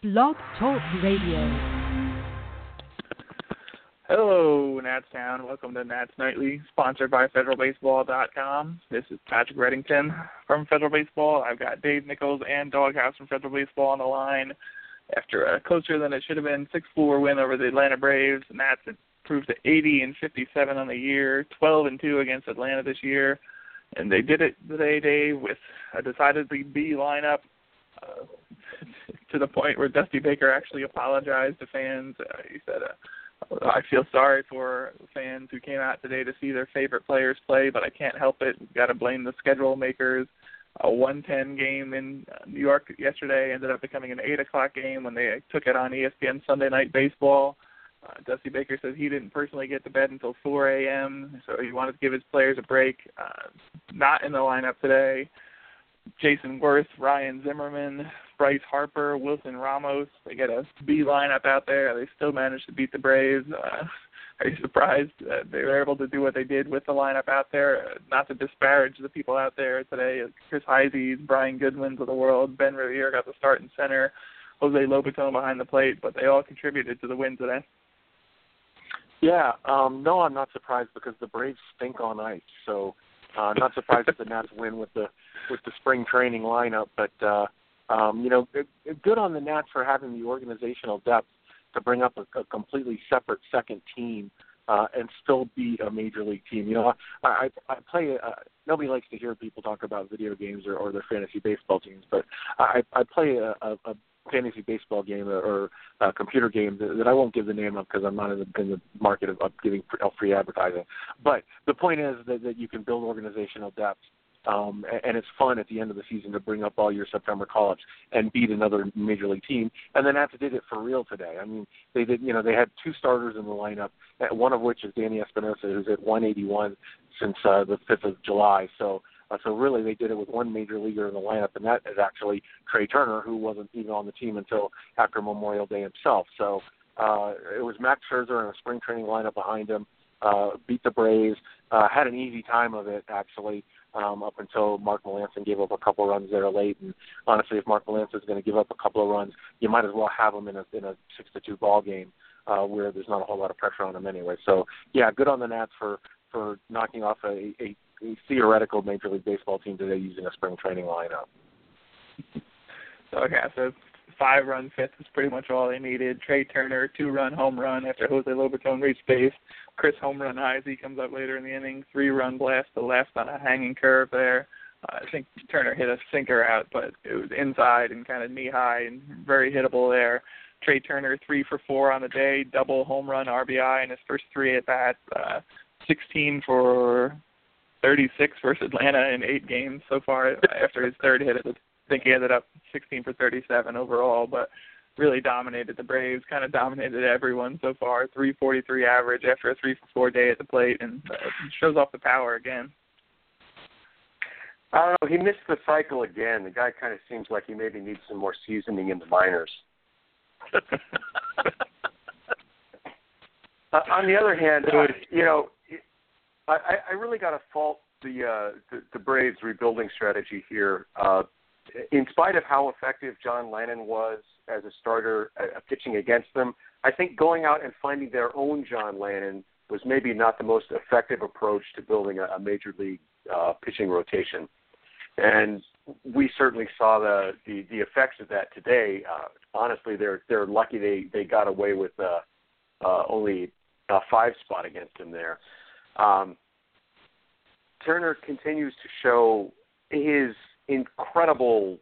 Blog Talk Radio. Hello, Natstown. Welcome to Nats Nightly, sponsored by FederalBaseball.com. This is Patrick Reddington from Federal Baseball. I've got Dave Nichols and Doghouse from Federal Baseball on the line. After a closer than it should have been 6-4 win over the Atlanta Braves, Nats improved to 80 and 57 on the year, 12 and 2 against Atlanta this year, and they did it today, Dave, with a decidedly B lineup. Uh, to the point where Dusty Baker actually apologized to fans. Uh, he said, uh, "I feel sorry for fans who came out today to see their favorite players play, but I can't help it. Got to blame the schedule makers." A 110 game in New York yesterday ended up becoming an 8 o'clock game when they took it on ESPN Sunday Night Baseball. Uh, Dusty Baker says he didn't personally get to bed until 4 a.m., so he wanted to give his players a break. Uh, not in the lineup today. Jayson Werth, Ryan Zimmerman, Bryce Harper, Wilson Ramos. They get a B lineup out there. They still managed to beat the Braves. Uh, are you surprised that they were able to do what they did with the lineup out there? Uh, not to disparage the people out there today, Chris Heisey, Brian Goodwins of the world, Ben Revere got the start in center, Jose Lobaton behind the plate, but they all contributed to the win today. Yeah, um, no, I'm not surprised because the Braves stink on ice. So, uh, not surprised that the Nats win with the with the spring training lineup. But uh, um, you know, good on the Nats for having the organizational depth to bring up a, a completely separate second team uh, and still be a major league team. You know, I I, I play. Uh, nobody likes to hear people talk about video games or, or their fantasy baseball teams, but I I play a, a, fantasy baseball game or, or a computer game that, that I won't give the name of because I'm not in the, in the market of, of giving free advertising. But the point is that, that you can build organizational depth um, and it's fun at the end of the season to bring up all your September call-ups and beat another major league team. And then Nats did it for real today. I mean, they did. You know, they had two starters in the lineup, one of which is Danny Espinosa, who's at 181 since uh, the 5th of July. So. Uh, so really, they did it with one major leaguer in the lineup, and that is actually Trea Turner, who wasn't even on the team until after Memorial Day himself. So uh, it was Max Scherzer and a spring training lineup behind him. Uh, beat the Braves, uh, had an easy time of it actually um, up until Mark Melancon gave up a couple runs there late. And honestly, if Mark Melancon is going to give up a couple of runs, you might as well have him in a in a six to two ball game uh, where there's not a whole lot of pressure on him anyway. So yeah, good on the Nats for for knocking off a, a, a theoretical Major League Baseball team today using a spring training lineup. Okay, so five run fifth is pretty much all they needed. Trea Turner, two run home run after Jose Lobaton reached base. Chris home run Heisey comes up later in the inning, three run blast to left on a hanging curve there. Uh, I think Turner hit a sinker out, but it was inside and kind of knee high and very hittable there. Trea Turner three for four on the day, double home run RBI in his first three at bats. Uh, 16 for 36 versus Atlanta in eight games so far after his third hit. I think he ended up 16 for 37 overall, but really dominated the Braves, kind of dominated everyone so far. 343 average after a 3 for 4 day at the plate, and uh, shows off the power again. I don't know. He missed the cycle again. The guy kind of seems like he maybe needs some more seasoning in the minors. uh, on the other hand, uh, you know, I, I really got to fault the, uh, the the Braves rebuilding strategy here. Uh, in spite of how effective John Lannan was as a starter uh, pitching against them, I think going out and finding their own John Lannan was maybe not the most effective approach to building a, a major league uh, pitching rotation. And we certainly saw the, the the effects of that today. Uh, honestly, they're they're lucky they they got away with uh, uh, only a five spot against him there. Um, Turner continues to show his incredible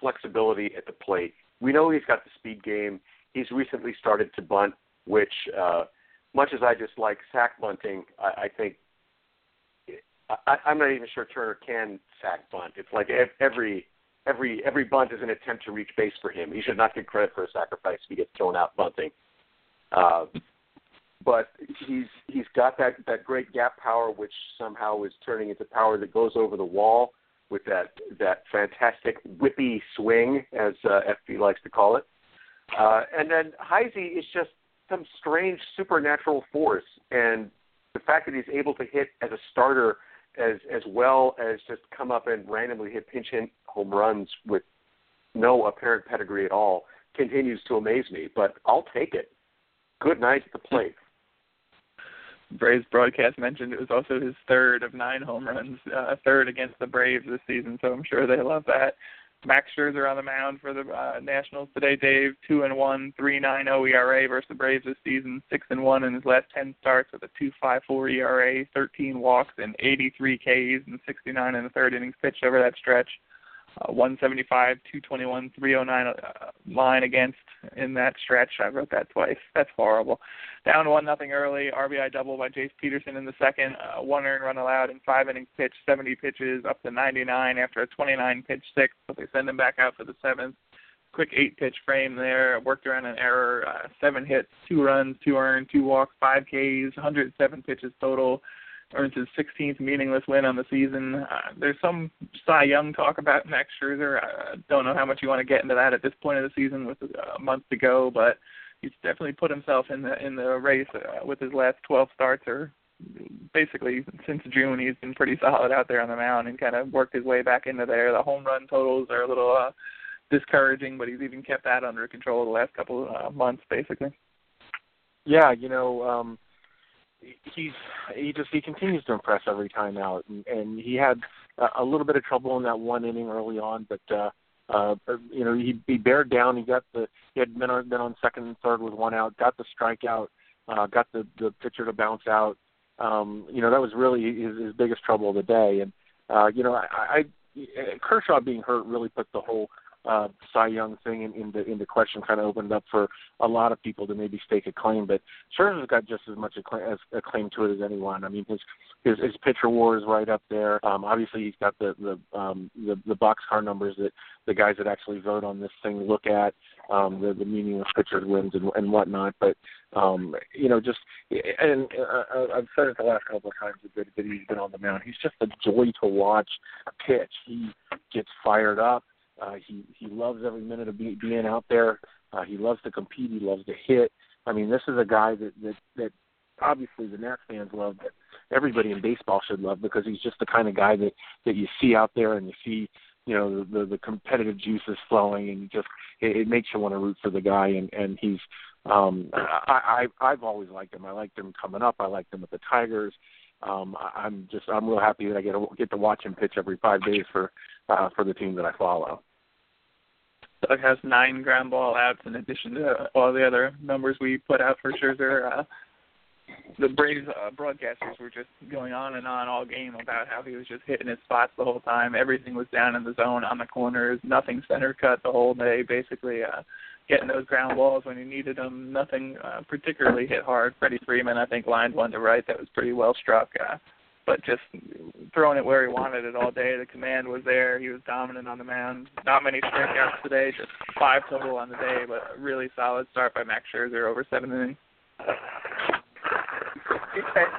flexibility at the plate. We know he's got the speed game. He's recently started to bunt, which, uh, much as I just like sack bunting, I, I think I, I'm not even sure Turner can sack bunt. It's like every every every bunt is an attempt to reach base for him. He should not get credit for a sacrifice if he gets thrown out bunting. Uh, but he's he's got that that great gap power, which somehow is turning into power that goes over the wall with that that fantastic whippy swing, as uh, FP likes to call it. Uh, and then Heisey is just some strange supernatural force, and the fact that he's able to hit as a starter as as well as just come up and randomly hit pinch hit home runs with no apparent pedigree at all continues to amaze me. But I'll take it. Good night at the plate. Braves broadcast mentioned it was also his third of nine home runs, uh, third against the Braves this season. So I'm sure they love that. Max Scherzer on the mound for the uh, Nationals today. Dave two and one, three nine zero ERA versus the Braves this season. Six and one in his last ten starts with a two five four ERA, 13 walks and 83 Ks and 69 in the third innings pitched over that stretch uh, 175, 221, 309 uh, line against in that stretch. I wrote that twice. That's horrible. Down one nothing early. RBI double by Jace Peterson in the second. Uh, one earned run allowed in five innings pitched, 70 pitches up to 99 after a 29 pitch sixth. But they send him back out for the seventh. Quick eight pitch frame there. Worked around an error. Uh, seven hits, two runs, two earned, two walks, five Ks, 107 pitches total earns his 16th meaningless win on the season. Uh, there's some Cy Young talk about Max Scherzer. I don't know how much you want to get into that at this point of the season with a month to go, but he's definitely put himself in the in the race uh, with his last 12 starts or basically since June he's been pretty solid out there on the mound and kind of worked his way back into there. The home run totals are a little uh discouraging, but he's even kept that under control the last couple uh, months basically. Yeah, you know, um he's he just he continues to impress every time out, and, and he had a, little bit of trouble in that one inning early on, but uh, uh, you know he he bared down. He got the he had been on been on second and third with one out, got the strikeout, uh, got the the pitcher to bounce out. Um, you know that was really his, his biggest trouble of the day, and uh, you know I, I Kershaw being hurt really put the whole uh, Cy Young thing in, in the in the question kind of opened up for a lot of people to maybe stake a claim. But Scherzer's got just as much a claim, as a claim to it as anyone. I mean, his his, his pitcher war is right up there. Um, obviously, he's got the the um, the, the boxcar numbers that the guys that actually vote on this thing look at. Um, the, the meaningless pitchers wins and, and whatnot. But um, you know, just and uh, I've said it the last couple of times that, that he's been on the mound. He's just a joy to watch pitch. He gets fired up uh, he he loves every minute of be, being out there. Uh, he loves to compete. He loves to hit. I mean, this is a guy that that that obviously the Nats fans love, but everybody in baseball should love because he's just the kind of guy that that you see out there and you see you know the the, the competitive juices flowing and just it, it makes you want to root for the guy and and he's um I, I I've always liked him. I liked him coming up. I liked him with the Tigers. Um I, I'm just I'm real happy that I get to get to watch him pitch every five days for uh, for the team that I follow. Doug has nine ground ball outs in addition to all the other numbers we put out for Scherzer. Uh, the Braves uh, broadcasters were just going on and on all game about how he was just hitting his spots the whole time. Everything was down in the zone on the corners, nothing center cut the whole day. Basically, uh, getting those ground balls when he needed them. Nothing uh, particularly hit hard. Freddie Freeman, I think, lined one to right that was pretty well struck. Uh, but just throwing it where he wanted it all day. The command was there. He was dominant on the mound. Not many strikeouts today, just five total on the day, but a really solid start by Max Scherzer over seven innings.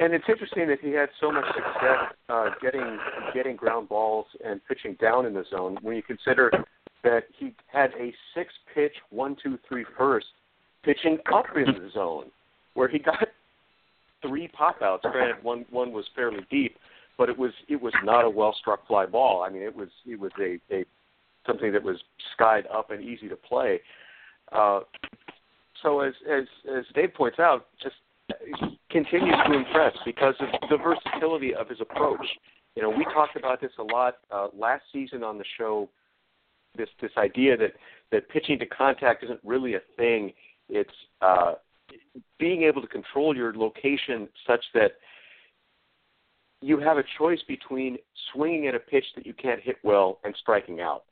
And it's interesting that he had so much success uh, getting getting ground balls and pitching down in the zone. When you consider that he had a six pitch one two three first pitching up in the zone, where he got pop outs. Granted, one one was fairly deep, but it was it was not a well struck fly ball. I mean, it was it was a, a something that was skied up and easy to play. Uh, so as as as Dave points out, just continues to impress because of the versatility of his approach. You know, we talked about this a lot uh, last season on the show. This this idea that that pitching to contact isn't really a thing. It's uh, being able to control your location such that you have a choice between swinging at a pitch that you can't hit well and striking out.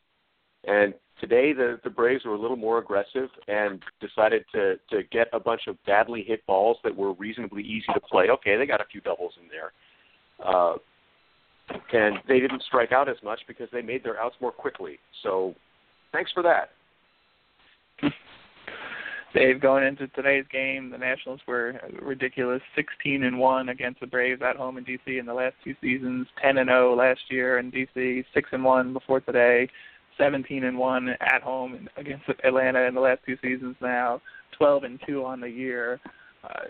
And today the the Braves were a little more aggressive and decided to to get a bunch of badly hit balls that were reasonably easy to play. Okay, they got a few doubles in there. Uh, and they didn't strike out as much because they made their outs more quickly. So, thanks for that. Dave, going into today's game, the Nationals were ridiculous 16 and 1 against the Braves at home in DC in the last two seasons, 10 and 0 last year in DC, 6 and 1 before today, 17 and 1 at home against Atlanta in the last two seasons now, 12 and 2 on the year. Uh,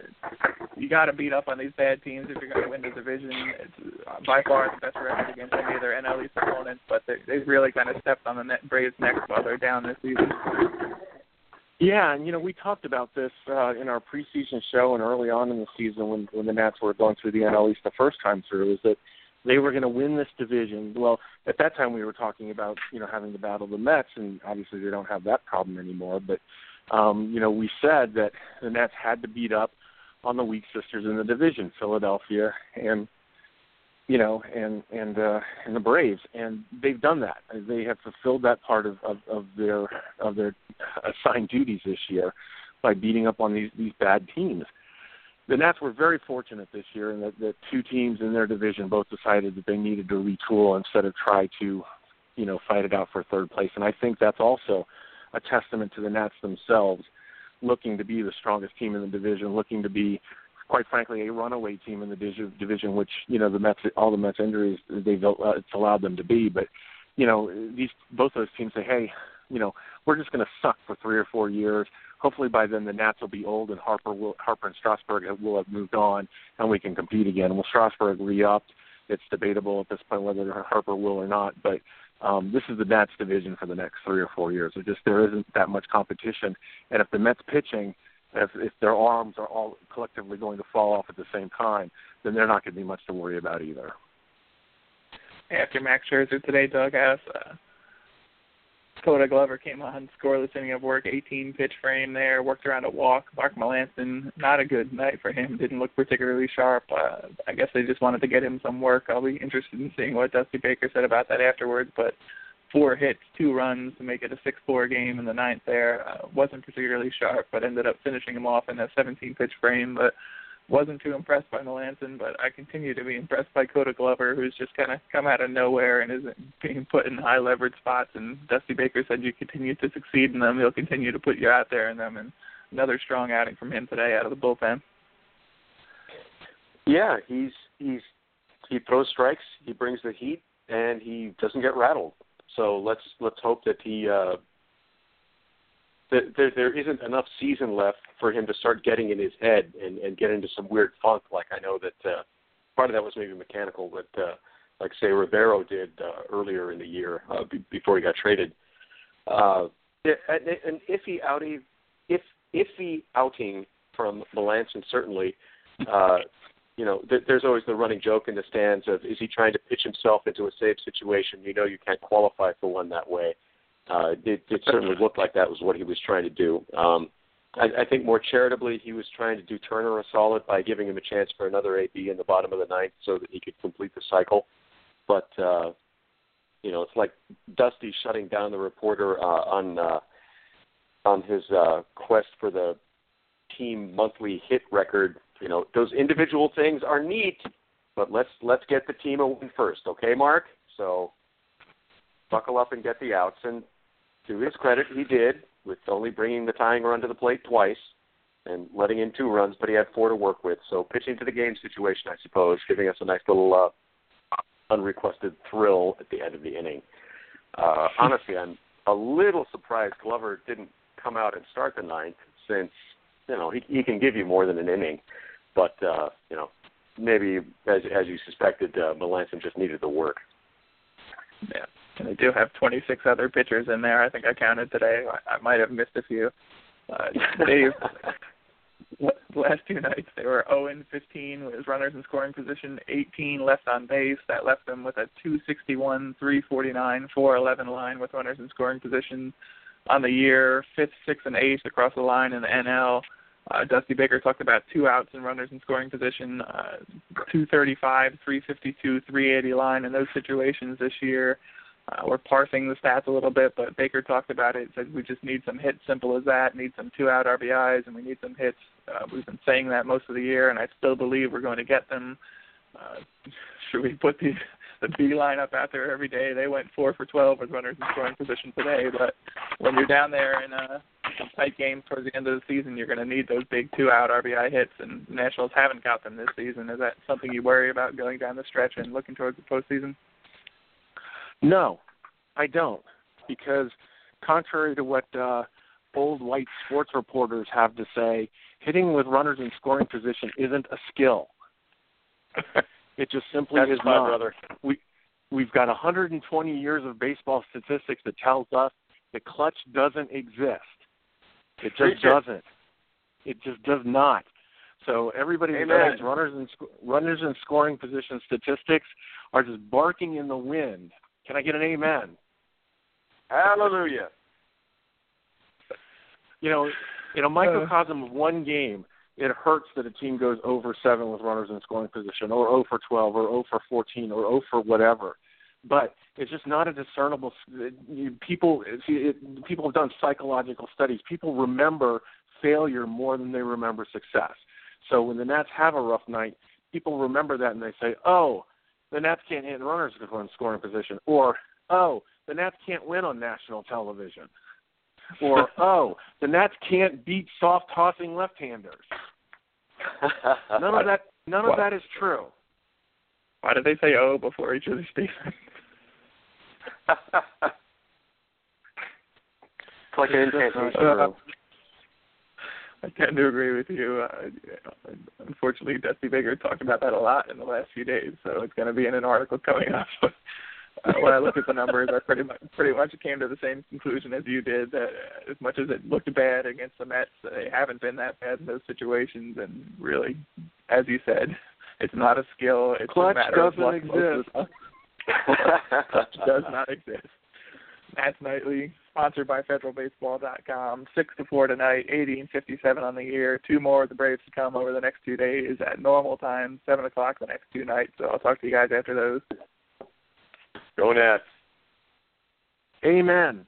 you got to beat up on these bad teams if you're going to win the division. It's uh, by far the best record against any of their NL East opponents, but they, they've really kind of stepped on the net, Braves' neck while they're down this season. Yeah, and you know we talked about this uh, in our preseason show and early on in the season when when the Nats were going through the NL East the first time through is that they were going to win this division. Well, at that time we were talking about you know having to battle the Mets, and obviously they don't have that problem anymore. But um, you know we said that the Nats had to beat up on the weak sisters in the division, Philadelphia and you know, and and uh, and the Braves, and they've done that. They have fulfilled that part of, of, of their of their assigned duties this year by beating up on these these bad teams. The Nats were very fortunate this year in that, that two teams in their division both decided that they needed to retool instead of try to, you know, fight it out for third place. And I think that's also a testament to the Nats themselves looking to be the strongest team in the division, looking to be quite frankly, a runaway team in the division, which you know the Mets, all the Mets injuries, they've uh, it's allowed them to be. But you know, these both those teams say, hey, you know, we're just going to suck for three or four years. Hopefully, by then the Nats will be old and Harper will Harper and Strasburg will have moved on, and we can compete again. Will Strasburg re-upped? It's debatable at this point whether Harper will or not, but um, this is the Nats division for the next three or four years. There just there isn't that much competition, and if the Mets pitching if, if their arms are all collectively going to fall off at the same time, then they're not going to be much to worry about either. After Max Scherzer today, Doug asked, uh, Koda Glover came on, scoreless inning of work, 18 pitch frame there, worked around a walk. Mark Melancon, not a good night for him, didn't look particularly sharp. Uh, I guess they just wanted to get him some work. I'll be interested in seeing what Dusty Baker said about that afterwards, but four hits, two runs to make it a 6-4 game in the ninth. There uh, wasn't particularly sharp, but ended up finishing him off in a 17 pitch frame. But wasn't too impressed by Melancon, but I continue to be impressed by Koda Glover, who's just kind of come out of nowhere and isn't being put in high leverage spots. And Dusty Baker said you continue to succeed in them, he'll continue to put you out there in them. And another strong outing from him today out of the bullpen. Yeah, he's he's he throws strikes, he brings the heat, and he doesn't get rattled. So let's let's hope that he uh, that there, there isn't enough season left for him to start getting in his head and, and get into some weird funk. Like I know that uh, part of that was maybe mechanical, but uh, like say Rivero did uh, earlier in the year uh, b- before he got traded. Uh, an iffy outing, if iffy outing from Melancon certainly. Uh, you know, th- there's always the running joke in the stands of is he trying to pitch himself into a safe situation? You know, you can't qualify for one that way. Uh, it, it certainly looked like that was what he was trying to do. Um, I, I think more charitably, he was trying to do Turner a solid by giving him a chance for another AB in the bottom of the ninth so that he could complete the cycle. But uh, you know, it's like Dusty shutting down the reporter uh, on uh, on his uh, quest for the team monthly hit record you know, those individual things are neat, but let's let's get the team a win first, okay, Mark? So buckle up and get the outs. And to his credit, he did with only bringing the tying run to the plate twice and letting in two runs, but he had four to work with. So pitching to the game situation, I suppose, giving us a nice little uh, unrequested thrill at the end of the inning. Uh, honestly, I'm a little surprised Glover didn't come out and start the ninth, since you know he, he can give you more than an inning. But uh, you know, maybe as as you suspected, uh, Melancon just needed the work. Yeah, and they do have 26 other pitchers in there. I think I counted today. I, I might have missed a few. Uh, Dave, last two nights they were 0 and 15 with runners in scoring position, 18 left on base. That left them with a 261, 349, 411 line with runners in scoring position on the year, fifth, sixth, and eighth across the line in the NL. Uh, Dusty Baker talked about two outs and runners in scoring position, uh, 235, 352, 380 line in those situations this year. Uh, we're parsing the stats a little bit, but Baker talked about it. Said we just need some hits, simple as that. Need some two-out RBIs, and we need some hits. Uh, we've been saying that most of the year, and I still believe we're going to get them. Uh, should we put the the B lineup out there every day? They went four for 12 with runners in scoring position today, but when you're down there in a tight games towards the end of the season, you're going to need those big two-out RBI hits, and Nationals haven't got them this season. Is that something you worry about going down the stretch and looking towards the postseason? No, I don't, because contrary to what uh, old white sports reporters have to say, hitting with runners in scoring position isn't a skill. it just simply That's is my not. brother. We we've got 120 years of baseball statistics that tells us the clutch doesn't exist. It just doesn't. It just does not. So everybody who knows runners and sc- runners in scoring position statistics are just barking in the wind. Can I get an amen? Hallelujah. You know, in a microcosm of one game, it hurts that a team goes over seven with runners in scoring position, or 0 for 12, or 0 for 14, or 0 for whatever. But it's just not a discernible. People, people have done psychological studies. People remember failure more than they remember success. So when the Nats have a rough night, people remember that and they say, "Oh, the Nats can't hit runners in scoring position," or "Oh, the Nats can't win on national television." Or oh, the Nats can't beat soft tossing left-handers. None of that. None What? of that is true. Why did they say oh before each of these statements? It's like an incantation. Uh, I tend to agree with you. Uh, unfortunately, Dusty Baker talked about that a lot in the last few days, so it's going to be in an article coming up. uh, when I looked at the numbers, I pretty much pretty much came to the same conclusion as you did. That uh, as much as it looked bad against the Mets, they haven't been that bad in those situations. And really, as you said, it's not a skill. It's Clutch a matter doesn't luck of exist. Clutch does not exist. Nats Nightly, sponsored by FederalBaseball.com. Six to four tonight, 80 and 57 on the year. Two more with the Braves to come over the next two days at normal time, seven o'clock the next two nights. So I'll talk to you guys after those. Go Nats. Amen.